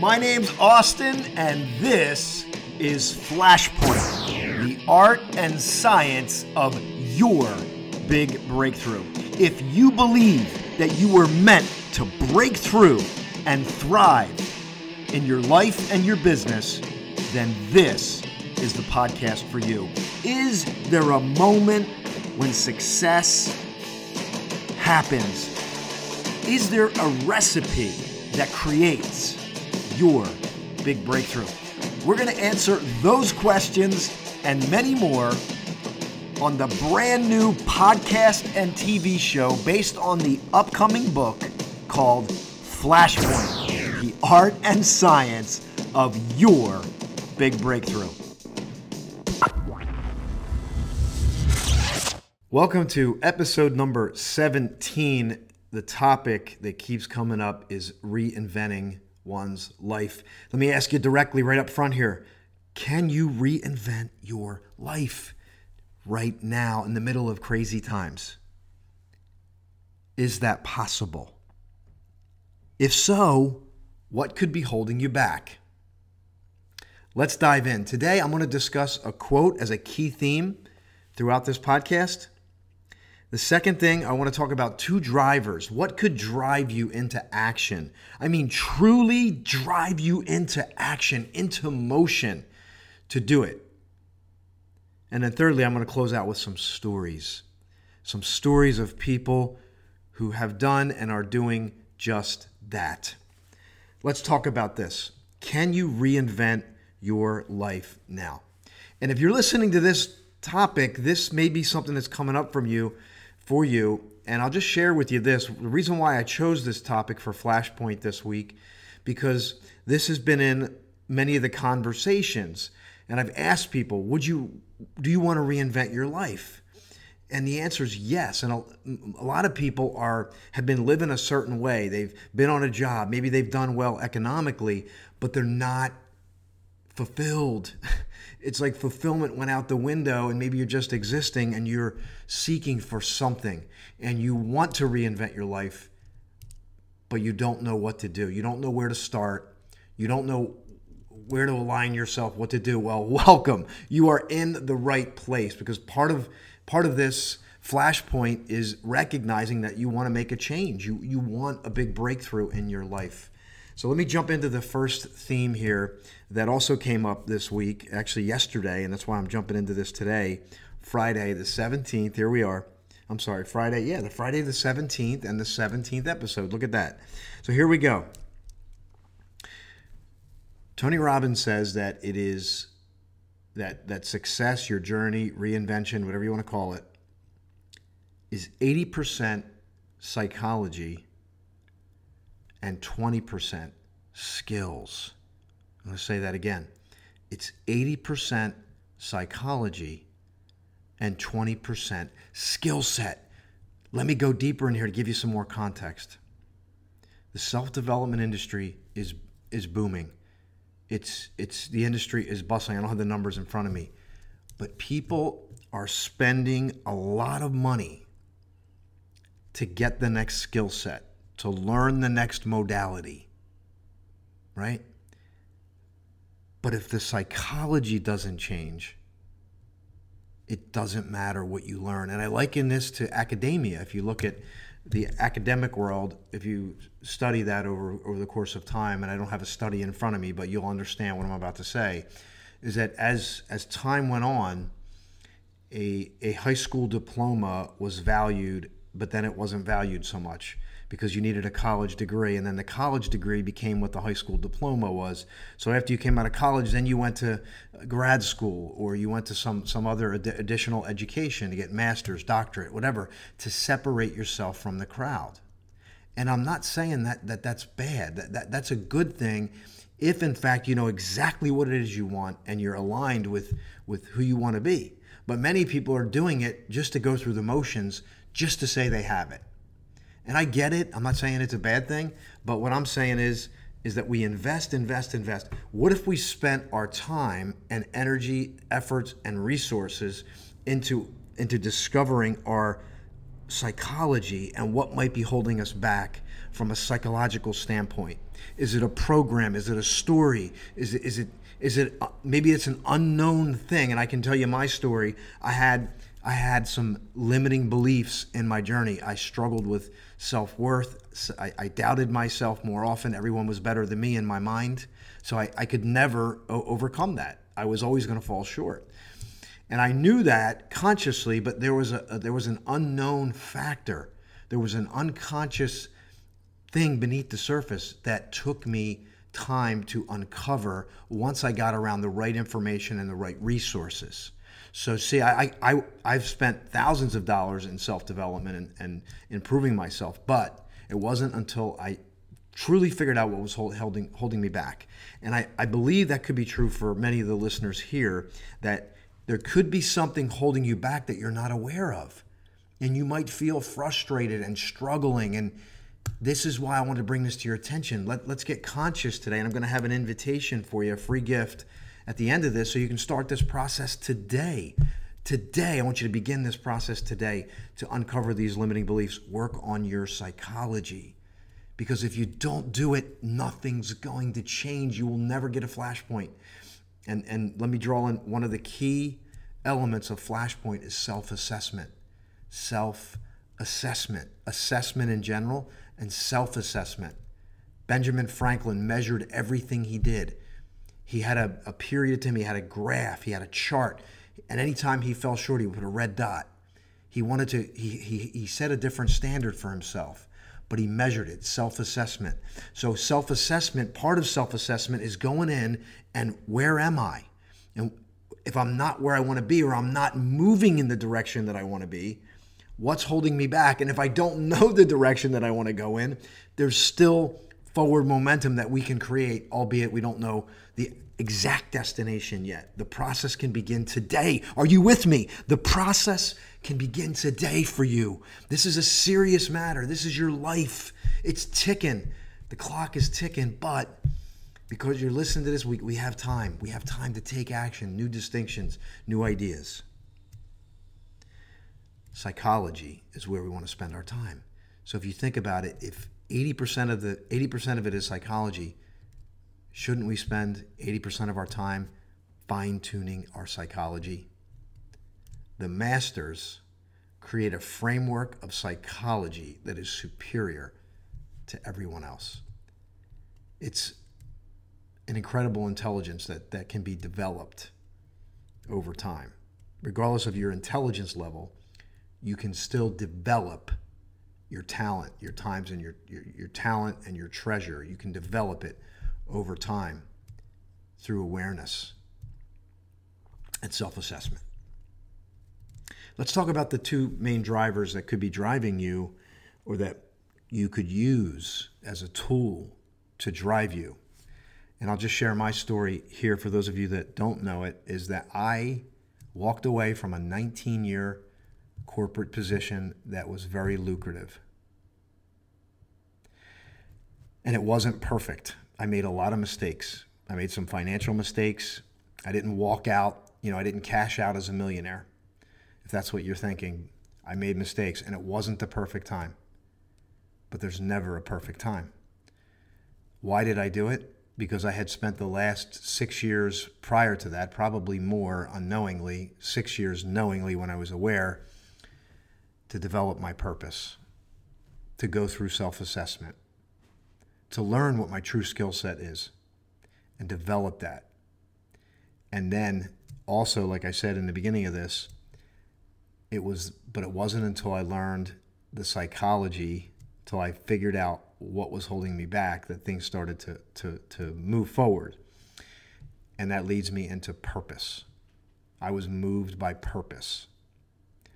My name's Austin, and this is Flashpoint, the art and science of your big breakthrough. If you believe that you were meant to break through and thrive in your life and your business, then this is the podcast for you. Is there a moment when success happens? Is there a recipe that creates your big breakthrough? We're going to answer those questions and many more on the brand new podcast and TV show based on the upcoming book called Flashpoint The Art and Science of Your Big Breakthrough. Welcome to episode number 17. The topic that keeps coming up is reinventing one's life. Let me ask you directly right up front here can you reinvent your life? right now in the middle of crazy times? Is that possible? If so, what could be holding you back? Let's dive in. Today, I'm going to discuss a quote as a key theme throughout this podcast. The second thing, I want to talk about two drivers. What could drive you into action? I mean, truly drive you into action, into motion to do it. And then, thirdly, I'm going to close out with some stories. Some stories of people who have done and are doing just that. Let's talk about this. Can you reinvent your life now? And if you're listening to this topic, this may be something that's coming up from you for you. And I'll just share with you this the reason why I chose this topic for Flashpoint this week, because this has been in many of the conversations. And I've asked people, would you do you want to reinvent your life? And the answer is yes. And a, a, lot of people are have been living a certain way. They've been on a job. Maybe they've done well economically, but they're not fulfilled. It's like fulfillment went out the window, and maybe you're just existing and you're seeking for something, and you want to reinvent your life, but you don't know what to do. You don't know where to start. You don't know where to align yourself, what to do. Well, welcome. You are in the right place because part of part of this flashpoint is recognizing that you want to make a change. You you want a big breakthrough in your life. So let me jump into the first theme here that also came up this week, actually yesterday, and that's why I'm jumping into this today, Friday the 17th. Here we are. I'm sorry, Friday. Yeah, the Friday the 17th and the 17th episode. Look at that. So here we go. Tony Robbins says that it is that that success, your journey, reinvention, whatever you want to call it, is 80% psychology and 20% skills. I'm going to say that again. It's 80% psychology and 20% skill set. Let me go deeper in here to give you some more context. The self development industry is, is booming it's it's the industry is bustling. I don't have the numbers in front of me, but people are spending a lot of money to get the next skill set, to learn the next modality. Right? But if the psychology doesn't change, it doesn't matter what you learn. And I liken this to academia. If you look at the academic world, if you study that over, over the course of time, and I don't have a study in front of me, but you'll understand what I'm about to say, is that as, as time went on, a, a high school diploma was valued, but then it wasn't valued so much because you needed a college degree and then the college degree became what the high school diploma was. So after you came out of college then you went to grad school or you went to some some other ad- additional education to get masters doctorate whatever to separate yourself from the crowd. And i'm not saying that, that that's bad. That, that that's a good thing if in fact you know exactly what it is you want and you're aligned with with who you want to be. But many people are doing it just to go through the motions just to say they have it and I get it. I'm not saying it's a bad thing, but what I'm saying is is that we invest, invest, invest. What if we spent our time and energy, efforts, and resources into into discovering our psychology and what might be holding us back from a psychological standpoint? Is it a program? Is it a story? Is it is it is it uh, maybe it's an unknown thing? And I can tell you my story. I had I had some limiting beliefs in my journey. I struggled with self worth. I, I, doubted myself more often. Everyone was better than me in my mind. So I, I could never o- overcome that. I was always going to fall short. And I knew that consciously, but there was a, a there was an unknown factor. There was an unconscious thing beneath the surface that took me time to uncover once I got around the right information and the right resources. So see, I, I, I've spent thousands of dollars in self-development and, and improving myself, but it wasn't until I truly figured out what was hold, holding, holding me back. And I, I believe that could be true for many of the listeners here, that there could be something holding you back that you're not aware of. And you might feel frustrated and struggling. And this is why I want to bring this to your attention. Let, let's get conscious today. And I'm going to have an invitation for you, a free gift at the end of this so you can start this process today. Today, I want you to begin this process today to uncover these limiting beliefs. Work on your psychology. Because if you don't do it, nothing's going to change. You will never get a flashpoint. And, and let me draw in one of the key elements of flashpoint is self assessment. Self assessment, assessment in general, and self assessment. Benjamin Franklin measured everything he did. He had a, a period of time, he had a graph, he had a chart. And anytime he fell short, he would put a red dot. He wanted to, he, he, he set a different standard for himself, but he measured it, self assessment. So, self assessment, part of self assessment is going in and where am I? And if I'm not where I want to be or I'm not moving in the direction that I want to be, what's holding me back? And if I don't know the direction that I want to go in, there's still forward momentum that we can create, albeit we don't know the exact destination yet. The process can begin today. Are you with me? The process can begin today for you. This is a serious matter. This is your life. It's ticking. The clock is ticking, but because you're listening to this, we, we have time. We have time to take action, new distinctions, new ideas. Psychology is where we want to spend our time. So if you think about it, if 80% of the 80% of it is psychology. Shouldn't we spend 80% of our time fine tuning our psychology? The masters create a framework of psychology that is superior to everyone else. It's an incredible intelligence that, that can be developed over time. Regardless of your intelligence level, you can still develop your talent, your times and your, your, your talent and your treasure. You can develop it over time through awareness and self assessment. Let's talk about the two main drivers that could be driving you or that you could use as a tool to drive you. And I'll just share my story here for those of you that don't know it is that I walked away from a 19 year corporate position that was very lucrative. And it wasn't perfect. I made a lot of mistakes. I made some financial mistakes. I didn't walk out, you know, I didn't cash out as a millionaire. If that's what you're thinking, I made mistakes and it wasn't the perfect time. But there's never a perfect time. Why did I do it? Because I had spent the last six years prior to that, probably more unknowingly, six years knowingly when I was aware, to develop my purpose, to go through self assessment, to learn what my true skill set is and develop that. And then also, like I said in the beginning of this, it was, but it wasn't until I learned the psychology, till I figured out what was holding me back, that things started to, to, to move forward. And that leads me into purpose. I was moved by purpose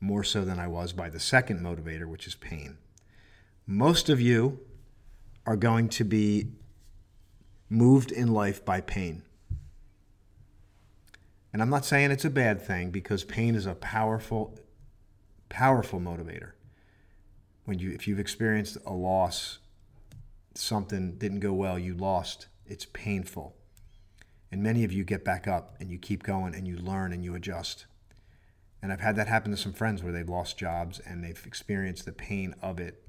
more so than I was by the second motivator, which is pain. Most of you are going to be moved in life by pain. And I'm not saying it's a bad thing because pain is a powerful, powerful motivator. When you, if you've experienced a loss, something didn't go well, you lost, it's painful. And many of you get back up and you keep going and you learn and you adjust. And I've had that happen to some friends where they've lost jobs and they've experienced the pain of it.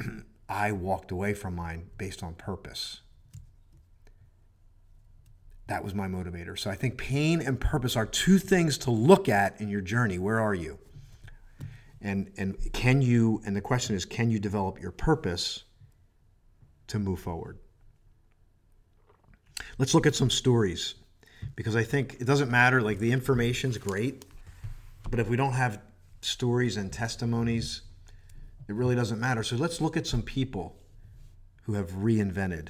I walked away from mine based on purpose. That was my motivator. So I think pain and purpose are two things to look at in your journey. Where are you? And and can you and the question is can you develop your purpose to move forward? Let's look at some stories because I think it doesn't matter like the information's great, but if we don't have stories and testimonies, it really doesn't matter. So let's look at some people who have reinvented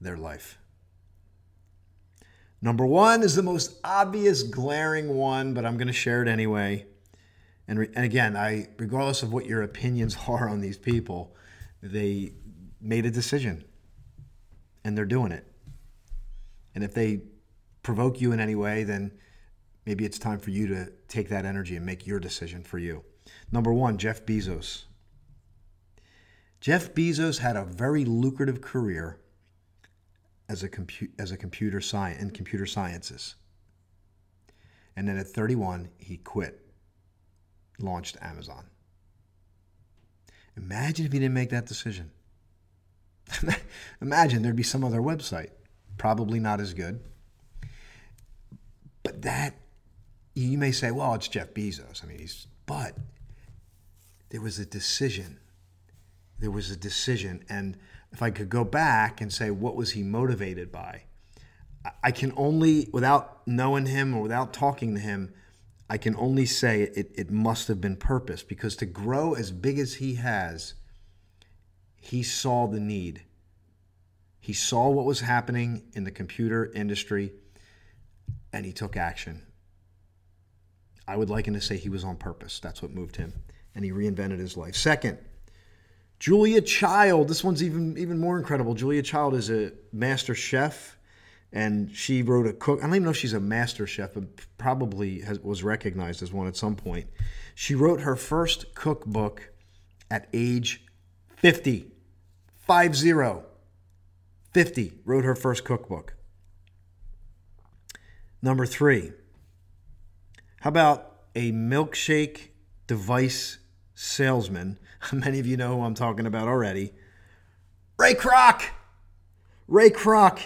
their life. Number one is the most obvious, glaring one, but I'm going to share it anyway. And, re- and again, I, regardless of what your opinions are on these people, they made a decision and they're doing it. And if they provoke you in any way, then maybe it's time for you to take that energy and make your decision for you. Number one, Jeff Bezos. Jeff Bezos had a very lucrative career as a, compu- as a computer science computer sciences. And then at 31, he quit, launched Amazon. Imagine if he didn't make that decision. Imagine there'd be some other website, probably not as good. But that, you may say, well, it's Jeff Bezos. I mean, he's, but there was a decision. There was a decision. And if I could go back and say, what was he motivated by? I can only, without knowing him or without talking to him, I can only say it, it must have been purpose because to grow as big as he has, he saw the need. He saw what was happening in the computer industry and he took action. I would liken to say he was on purpose. That's what moved him. And he reinvented his life. Second, Julia Child. This one's even even more incredible. Julia Child is a master chef, and she wrote a cook. I don't even know if she's a master chef, but probably has, was recognized as one at some point. She wrote her first cookbook at age 50. Five zero. 50. Wrote her first cookbook. Number three. How about a milkshake device salesman? Many of you know who I'm talking about already. Ray Kroc. Ray Kroc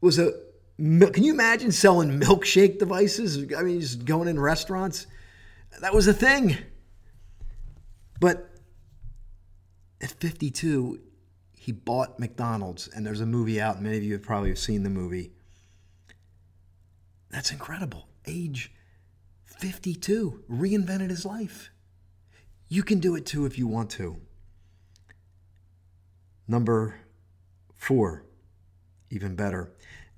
was a. Can you imagine selling milkshake devices? I mean, just going in restaurants. That was a thing. But at 52, he bought McDonald's, and there's a movie out. Many of you have probably seen the movie. That's incredible. Age 52, reinvented his life. You can do it too if you want to. Number four, even better.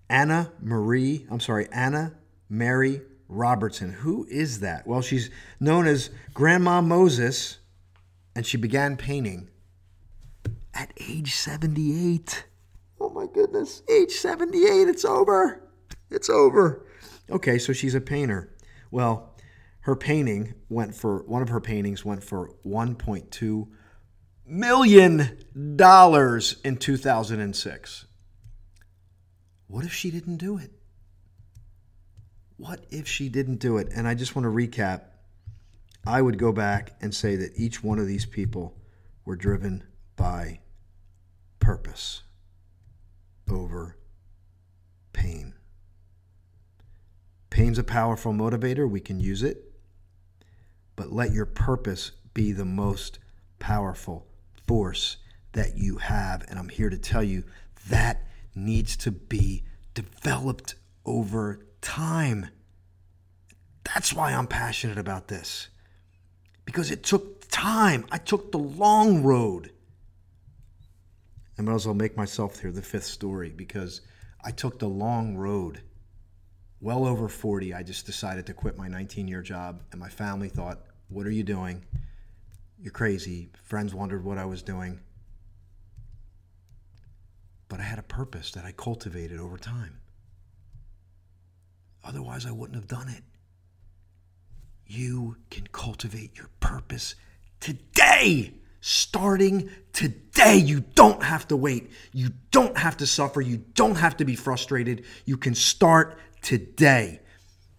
Anna Marie, I'm sorry, Anna Mary Robertson. Who is that? Well, she's known as Grandma Moses, and she began painting at age 78. Oh my goodness, age 78, it's over. It's over. Okay, so she's a painter. Well, her painting went for one of her paintings went for 1.2 million dollars in 2006. What if she didn't do it? What if she didn't do it? And I just want to recap. I would go back and say that each one of these people were driven by purpose over pain. Pain's a powerful motivator. We can use it but let your purpose be the most powerful force that you have. And I'm here to tell you that needs to be developed over time. That's why I'm passionate about this. Because it took time. I took the long road. I might as well make myself here the fifth story because I took the long road. Well over 40, I just decided to quit my 19 year job, and my family thought what are you doing? You're crazy. Friends wondered what I was doing. But I had a purpose that I cultivated over time. Otherwise, I wouldn't have done it. You can cultivate your purpose today. Starting today. You don't have to wait. You don't have to suffer. You don't have to be frustrated. You can start today.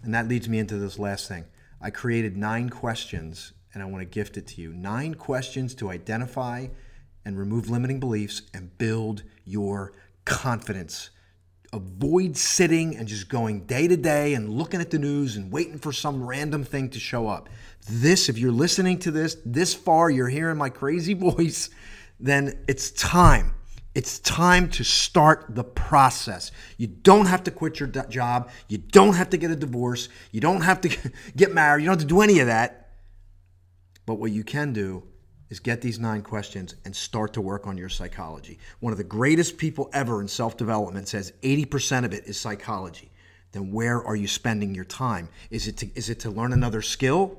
And that leads me into this last thing. I created nine questions and I want to gift it to you. Nine questions to identify and remove limiting beliefs and build your confidence. Avoid sitting and just going day to day and looking at the news and waiting for some random thing to show up. This, if you're listening to this this far, you're hearing my crazy voice, then it's time. It's time to start the process. You don't have to quit your job. You don't have to get a divorce. You don't have to get married. You don't have to do any of that. But what you can do is get these nine questions and start to work on your psychology. One of the greatest people ever in self development says 80% of it is psychology. Then where are you spending your time? Is it to, is it to learn another skill?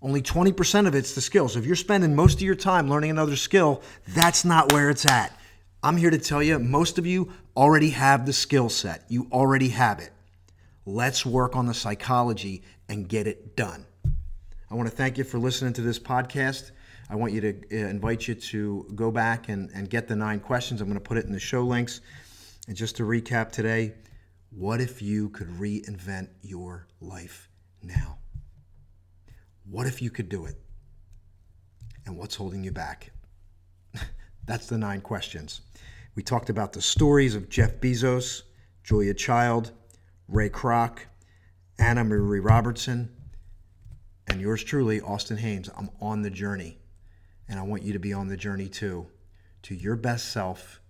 Only 20% of it's the skill. So if you're spending most of your time learning another skill, that's not where it's at. I'm here to tell you, most of you already have the skill set. You already have it. Let's work on the psychology and get it done. I want to thank you for listening to this podcast. I want you to uh, invite you to go back and, and get the nine questions. I'm going to put it in the show links. And just to recap today, what if you could reinvent your life now? What if you could do it? And what's holding you back? That's the nine questions. We talked about the stories of Jeff Bezos, Julia Child, Ray Kroc, Anna Marie Robertson, and yours truly, Austin Haynes. I'm on the journey, and I want you to be on the journey too, to your best self,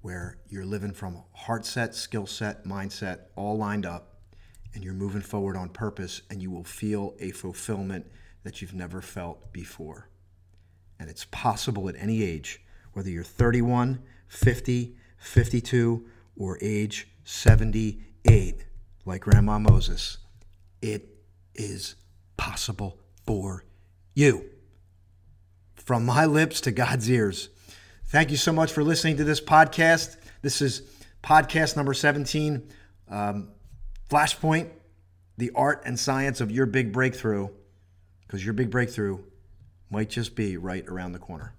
where you're living from heart set, skill set, mindset, all lined up, and you're moving forward on purpose, and you will feel a fulfillment that you've never felt before. And it's possible at any age, whether you're 31, 50, 52, or age 78, like Grandma Moses. It is possible for you. From my lips to God's ears. Thank you so much for listening to this podcast. This is podcast number 17 um, Flashpoint, the art and science of your big breakthrough, because your big breakthrough might just be right around the corner.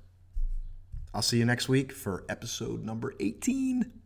I'll see you next week for episode number 18.